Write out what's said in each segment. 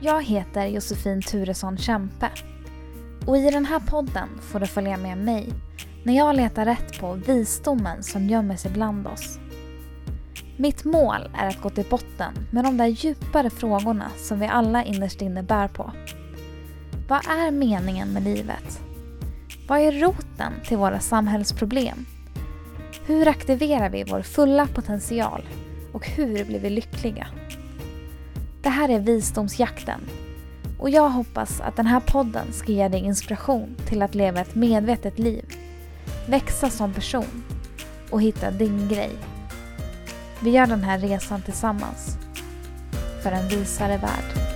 Jag heter Josefin Turesson Kämpe och i den här podden får du följa med mig när jag letar rätt på visdomen som gömmer sig bland oss. Mitt mål är att gå till botten med de där djupare frågorna som vi alla innerst inne bär på. Vad är meningen med livet? Vad är roten till våra samhällsproblem? Hur aktiverar vi vår fulla potential? Och hur blir vi lyckliga? Det här är Visdomsjakten och jag hoppas att den här podden ska ge dig inspiration till att leva ett medvetet liv, växa som person och hitta din grej. Vi gör den här resan tillsammans för en visare värld.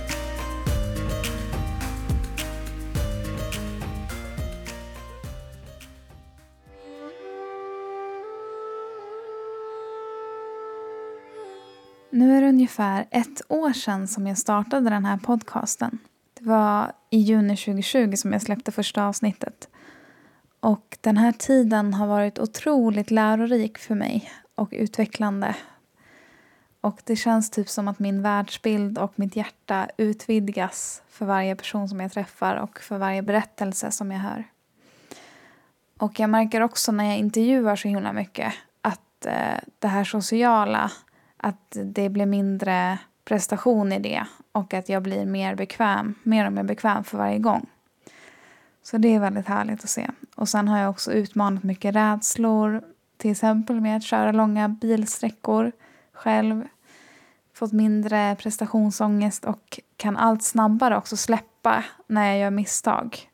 Ungefär ett år sedan som jag startade den här podcasten. Det var i juni 2020 som jag släppte första avsnittet. Och den här tiden har varit otroligt lärorik för mig och utvecklande. Och det känns typ som att min världsbild och mitt hjärta utvidgas för varje person som jag träffar och för varje berättelse som jag hör. Och jag märker också när jag intervjuar så himla mycket att eh, det här sociala att det blir mindre prestation i det och att jag blir mer bekväm, mer och mer bekväm för varje gång. Så det är väldigt härligt att se. Och sen har jag också utmanat mycket rädslor, till exempel med att köra långa bilsträckor själv. Fått mindre prestationsångest och kan allt snabbare också släppa när jag gör misstag.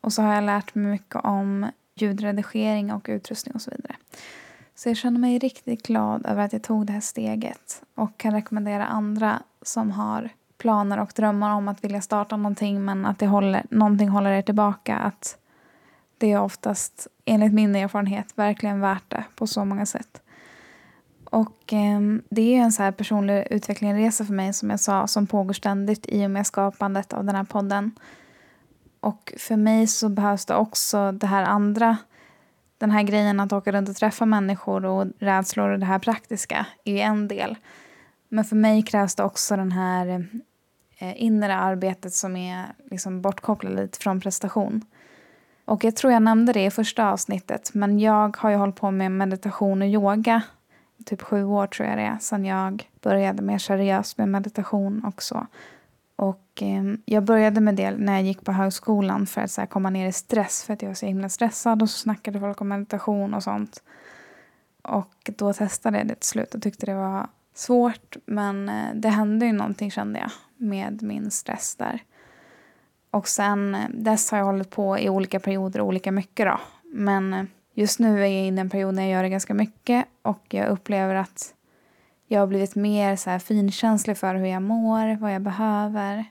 Och så har jag lärt mig mycket om ljudredigering och utrustning och så vidare. Så jag känner mig riktigt glad över att jag tog det här steget och kan rekommendera andra som har planer och drömmar om att vilja starta någonting men att det håller, någonting håller er tillbaka. Att det är oftast, enligt min erfarenhet, verkligen värt det på så många sätt. Och eh, det är en så här personlig utvecklingsresa för mig som jag sa som pågår ständigt i och med skapandet av den här podden. Och för mig så behövs det också det här andra den här grejen att åka runt och träffa människor och rädslor och det här praktiska är en del. Men för mig krävs det också den här eh, inre arbetet som är liksom bortkopplat lite från prestation. Och jag tror jag nämnde det i första avsnittet men jag har ju hållit på med meditation och yoga typ sju år tror jag det är sedan jag började mer seriöst med meditation också. Och eh, jag började med det när jag gick på högskolan för att så här, komma ner i stress för att jag var så himla stressad och så snackade folk om meditation och sånt. Och då testade jag det till slut och tyckte det var svårt men eh, det hände ju någonting kände jag med min stress där. Och sen eh, dess har jag hållit på i olika perioder olika mycket då. Men eh, just nu är jag inne i en period när jag gör det ganska mycket och jag upplever att jag har blivit mer så här finkänslig för hur jag mår, vad jag behöver.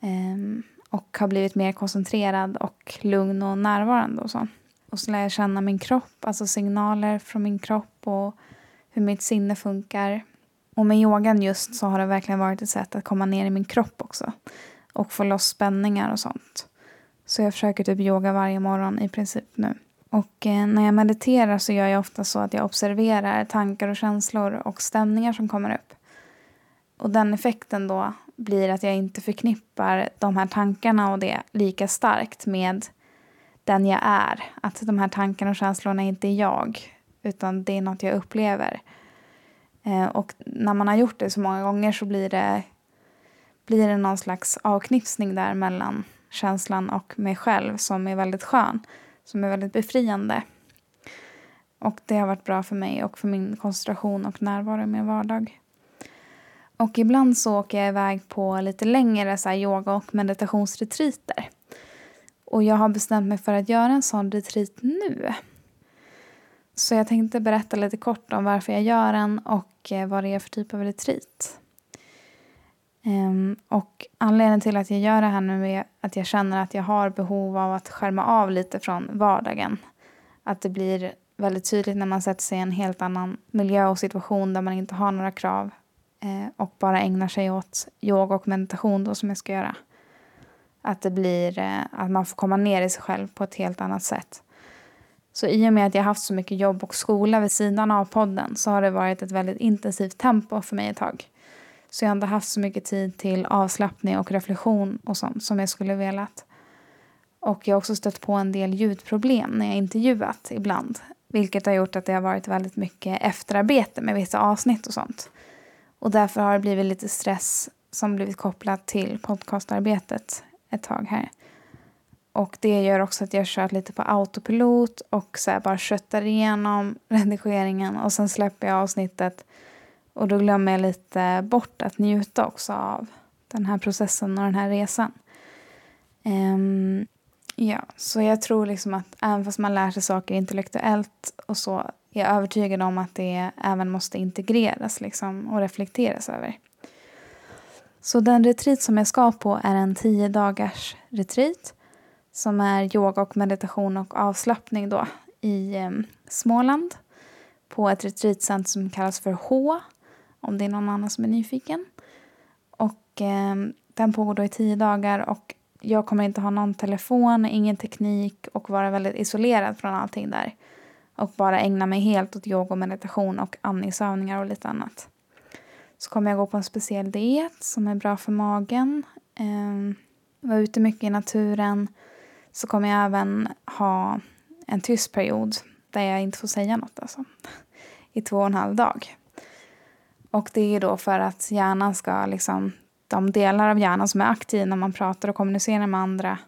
Um, och har blivit mer koncentrerad och lugn och närvarande och så. Och så lär jag känna min kropp, alltså signaler från min kropp och hur mitt sinne funkar. Och med yogan just så har det verkligen varit ett sätt att komma ner i min kropp också. Och få loss spänningar och sånt. Så jag försöker typ yoga varje morgon i princip nu. Och eh, när jag mediterar så gör jag ofta så att jag observerar tankar och känslor och stämningar som kommer upp. Och den effekten då blir att jag inte förknippar de här tankarna och det lika starkt med den jag är. Att de här tankarna och känslorna inte är jag, utan det är något jag upplever. Eh, och när man har gjort det så många gånger så blir det, blir det någon slags avknipsning där mellan känslan och mig själv som är väldigt skön som är väldigt befriande. Och det har varit bra för mig och för min koncentration och närvaro i min vardag. Och ibland så åker jag iväg på lite längre så yoga och meditationsretriter. Och jag har bestämt mig för att göra en sån retreat nu. Så jag tänkte berätta lite kort om varför jag gör den och eh, vad det är för typ av retreat. Um, och anledningen till att jag gör det här nu är att jag känner att jag har behov av att skärma av lite från vardagen. Att det blir väldigt tydligt när man sätter sig i en helt annan miljö och situation där man inte har några krav eh, och bara ägnar sig åt yoga och meditation då som jag ska göra. Att det blir eh, att man får komma ner i sig själv på ett helt annat sätt. Så i och med att jag haft så mycket jobb och skola vid sidan av podden så har det varit ett väldigt intensivt tempo för mig ett tag. Så jag har inte haft så mycket tid till avslappning och reflektion och sånt som jag skulle velat. Och jag har också stött på en del ljudproblem när jag intervjuat ibland. Vilket har gjort att det har varit väldigt mycket efterarbete med vissa avsnitt och sånt. Och därför har det blivit lite stress som blivit kopplat till podcastarbetet ett tag här. Och det gör också att jag kört lite på autopilot och så bara köttar igenom redigeringen och sen släpper jag avsnittet. Och då glömmer jag lite bort att njuta också av den här processen och den här resan. Um, ja, så jag tror liksom att även fast man lär sig saker intellektuellt och så är jag övertygad om att det även måste integreras liksom och reflekteras över. Så den retreat som jag ska på är en tio dagars retreat som är yoga och meditation och avslappning då i eh, Småland på ett retreatcenter som kallas för H om det är någon annan som är nyfiken. Och eh, den pågår då i tio dagar och jag kommer inte ha någon telefon, ingen teknik och vara väldigt isolerad från allting där. Och bara ägna mig helt åt yoga och meditation och andningsövningar och lite annat. Så kommer jag gå på en speciell diet som är bra för magen. Eh, vara ute mycket i naturen så kommer jag även ha en tyst period där jag inte får säga något alltså, i två och en halv dag. Och det är då för att hjärnan ska, liksom, de delar av hjärnan som är aktiva när man pratar och kommunicerar med andra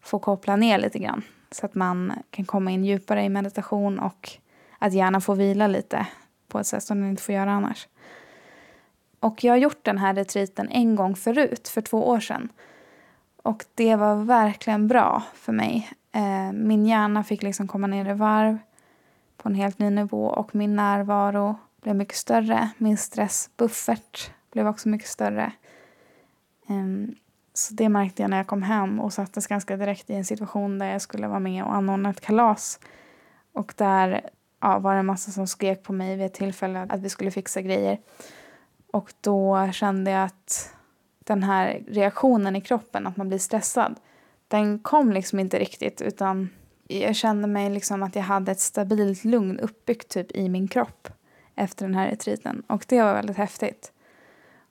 få koppla ner lite grann. Så att man kan komma in djupare i meditation och att hjärnan får vila lite på ett sätt som den inte får göra annars. Och jag har gjort den här retriten en gång förut, för två år sedan. Och det var verkligen bra för mig. Eh, min hjärna fick liksom komma ner i varv på en helt ny nivå och min närvaro blev mycket större. Min stressbuffert blev också mycket större. Um, så det märkte jag när jag kom hem och sattes ganska direkt i en situation där jag skulle vara med och anordna ett kalas. Och där ja, var det en massa som skrek på mig vid ett tillfälle att vi skulle fixa grejer. Och då kände jag att den här reaktionen i kroppen, att man blir stressad, den kom liksom inte riktigt utan jag kände mig liksom att jag hade ett stabilt lugn uppbyggt typ i min kropp efter den här retreaten och det var väldigt häftigt.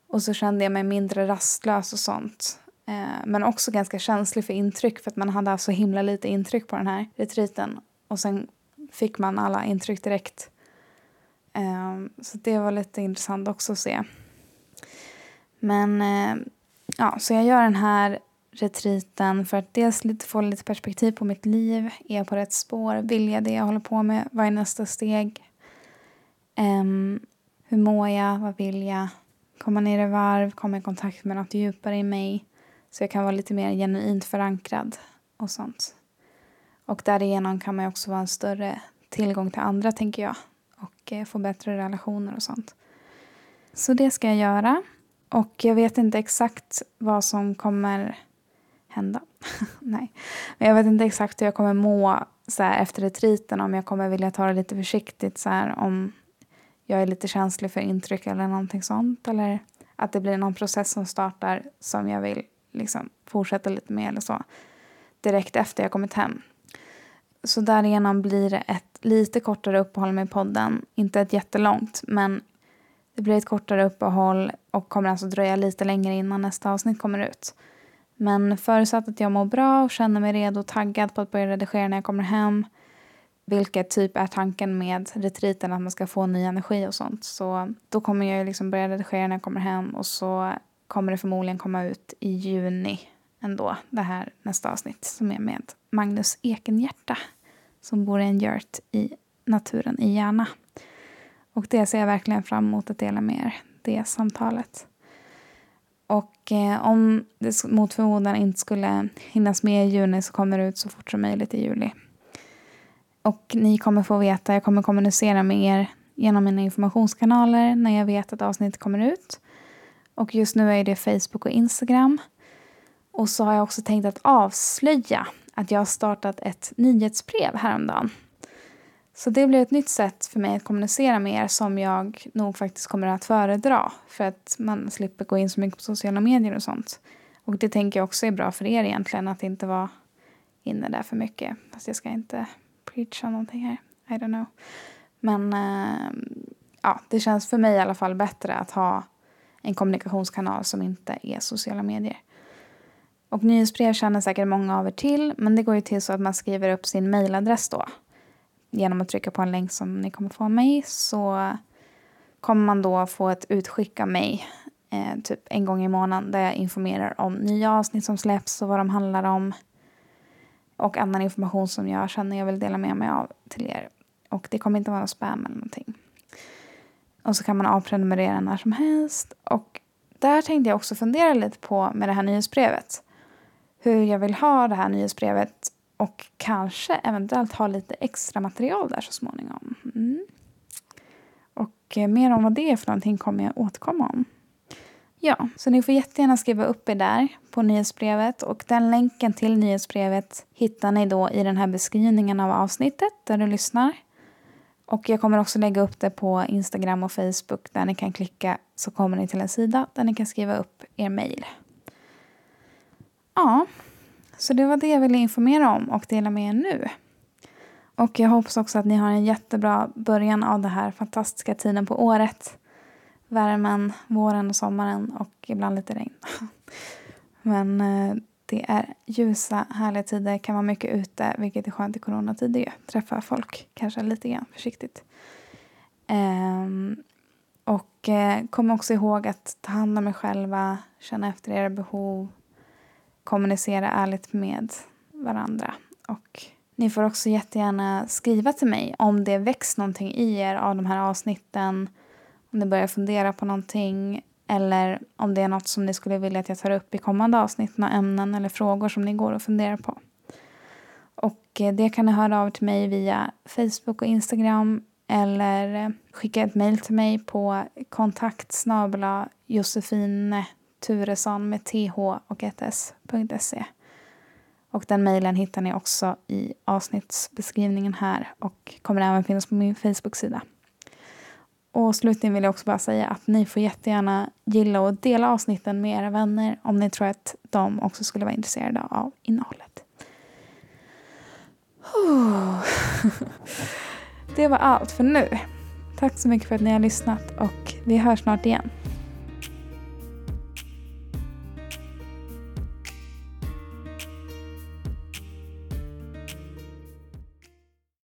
Och så kände jag mig mindre rastlös och sånt. Eh, men också ganska känslig för intryck för att man hade haft så himla lite intryck på den här retreaten. Och sen fick man alla intryck direkt. Eh, så det var lite intressant också att se. Men eh, ja, så jag gör den här retriten för att dels lite få lite perspektiv på mitt liv. Är jag på rätt spår? Vill jag det jag håller på med? Vad är nästa steg? Um, hur mår jag? Vad vill jag? Komma ner i varv, komma i kontakt med något djupare i mig så jag kan vara lite mer genuint förankrad och sånt. Och därigenom kan man också vara en större tillgång till andra, tänker jag. Och eh, få bättre relationer och sånt. Så det ska jag göra. Och jag vet inte exakt vad som kommer hända. Nej. Men jag vet inte exakt hur jag kommer må så här, efter retriten. Om jag kommer vilja ta det lite försiktigt. Så här, om jag är lite känslig för intryck eller någonting sånt. Eller att det blir någon process som startar som jag vill liksom, fortsätta lite med eller så. Direkt efter jag kommit hem. Så därigenom blir det ett lite kortare uppehåll med podden. Inte ett jättelångt, men det blir ett kortare uppehåll och kommer alltså dröja lite längre innan nästa avsnitt kommer ut. Men förutsatt att jag mår bra och känner mig redo och taggad på att börja redigera när jag kommer hem vilket typ är tanken med retriten, att man ska få ny energi och sånt. Så då kommer jag liksom börja redigera när jag kommer hem och så kommer det förmodligen komma ut i juni ändå, det här nästa avsnitt som är med Magnus Ekenhjärta som bor i en yurt i naturen i Järna. Och det ser jag verkligen fram emot att dela med er, det samtalet. Och eh, om det mot förmodan inte skulle hinnas med i juni så kommer det ut så fort som möjligt i juli. Och ni kommer få veta, jag kommer kommunicera med er genom mina informationskanaler när jag vet att avsnittet kommer ut. Och just nu är det Facebook och Instagram. Och så har jag också tänkt att avslöja att jag har startat ett nyhetsbrev häromdagen. Så det blir ett nytt sätt för mig att kommunicera med er som jag nog faktiskt kommer att föredra. För att man slipper gå in så mycket på sociala medier och sånt. Och det tänker jag också är bra för er egentligen, att inte vara inne där för mycket. Fast jag ska inte preacha någonting här. I don't know. Men äh, ja, det känns för mig i alla fall bättre att ha en kommunikationskanal som inte är sociala medier. Och nyhetsbrev känner säkert många av er till, men det går ju till så att man skriver upp sin mejladress då. Genom att trycka på en länk som ni kommer få av mig så kommer man då få ett utskick av mig eh, typ en gång i månaden där jag informerar om nya avsnitt som släpps och vad de handlar om. Och annan information som jag känner jag vill dela med mig av till er. Och det kommer inte vara spam eller någonting. Och så kan man avprenumerera när som helst. Och där tänkte jag också fundera lite på med det här nyhetsbrevet. Hur jag vill ha det här nyhetsbrevet och kanske eventuellt ha lite extra material där så småningom. Mm. Och eh, mer om vad det är för någonting kommer jag återkomma om. Ja, så ni får jättegärna skriva upp er där på nyhetsbrevet och den länken till nyhetsbrevet hittar ni då i den här beskrivningen av avsnittet där du lyssnar. Och jag kommer också lägga upp det på Instagram och Facebook där ni kan klicka så kommer ni till en sida där ni kan skriva upp er mejl. Ja, så det var det jag ville informera om och dela med er nu. Och jag hoppas också att ni har en jättebra början av den här fantastiska tiden på året. Värmen, våren och sommaren och ibland lite regn. Men eh, det är ljusa, härliga tider, kan vara mycket ute, vilket är skönt i coronatider ju. Träffa folk, kanske lite grann försiktigt. Um, och eh, kom också ihåg att ta hand om er själva, känna efter era behov, kommunicera ärligt med varandra. Och ni får också jättegärna skriva till mig om det väcks någonting i er av de här avsnitten. Om ni börjar fundera på någonting eller om det är något som ni skulle vilja att jag tar upp i kommande avsnitt, några ämnen eller frågor som ni går och funderar på. Och eh, det kan ni höra av till mig via Facebook och Instagram eller skicka ett mejl till mig på kontakt Josefine Turesson med th och ett s.se. Och den mejlen hittar ni också i avsnittsbeskrivningen här och kommer även finnas på min Facebook-sida. Och slutligen vill jag också bara säga att ni får jättegärna gilla och dela avsnitten med era vänner om ni tror att de också skulle vara intresserade av innehållet. Det var allt för nu. Tack så mycket för att ni har lyssnat och vi hörs snart igen.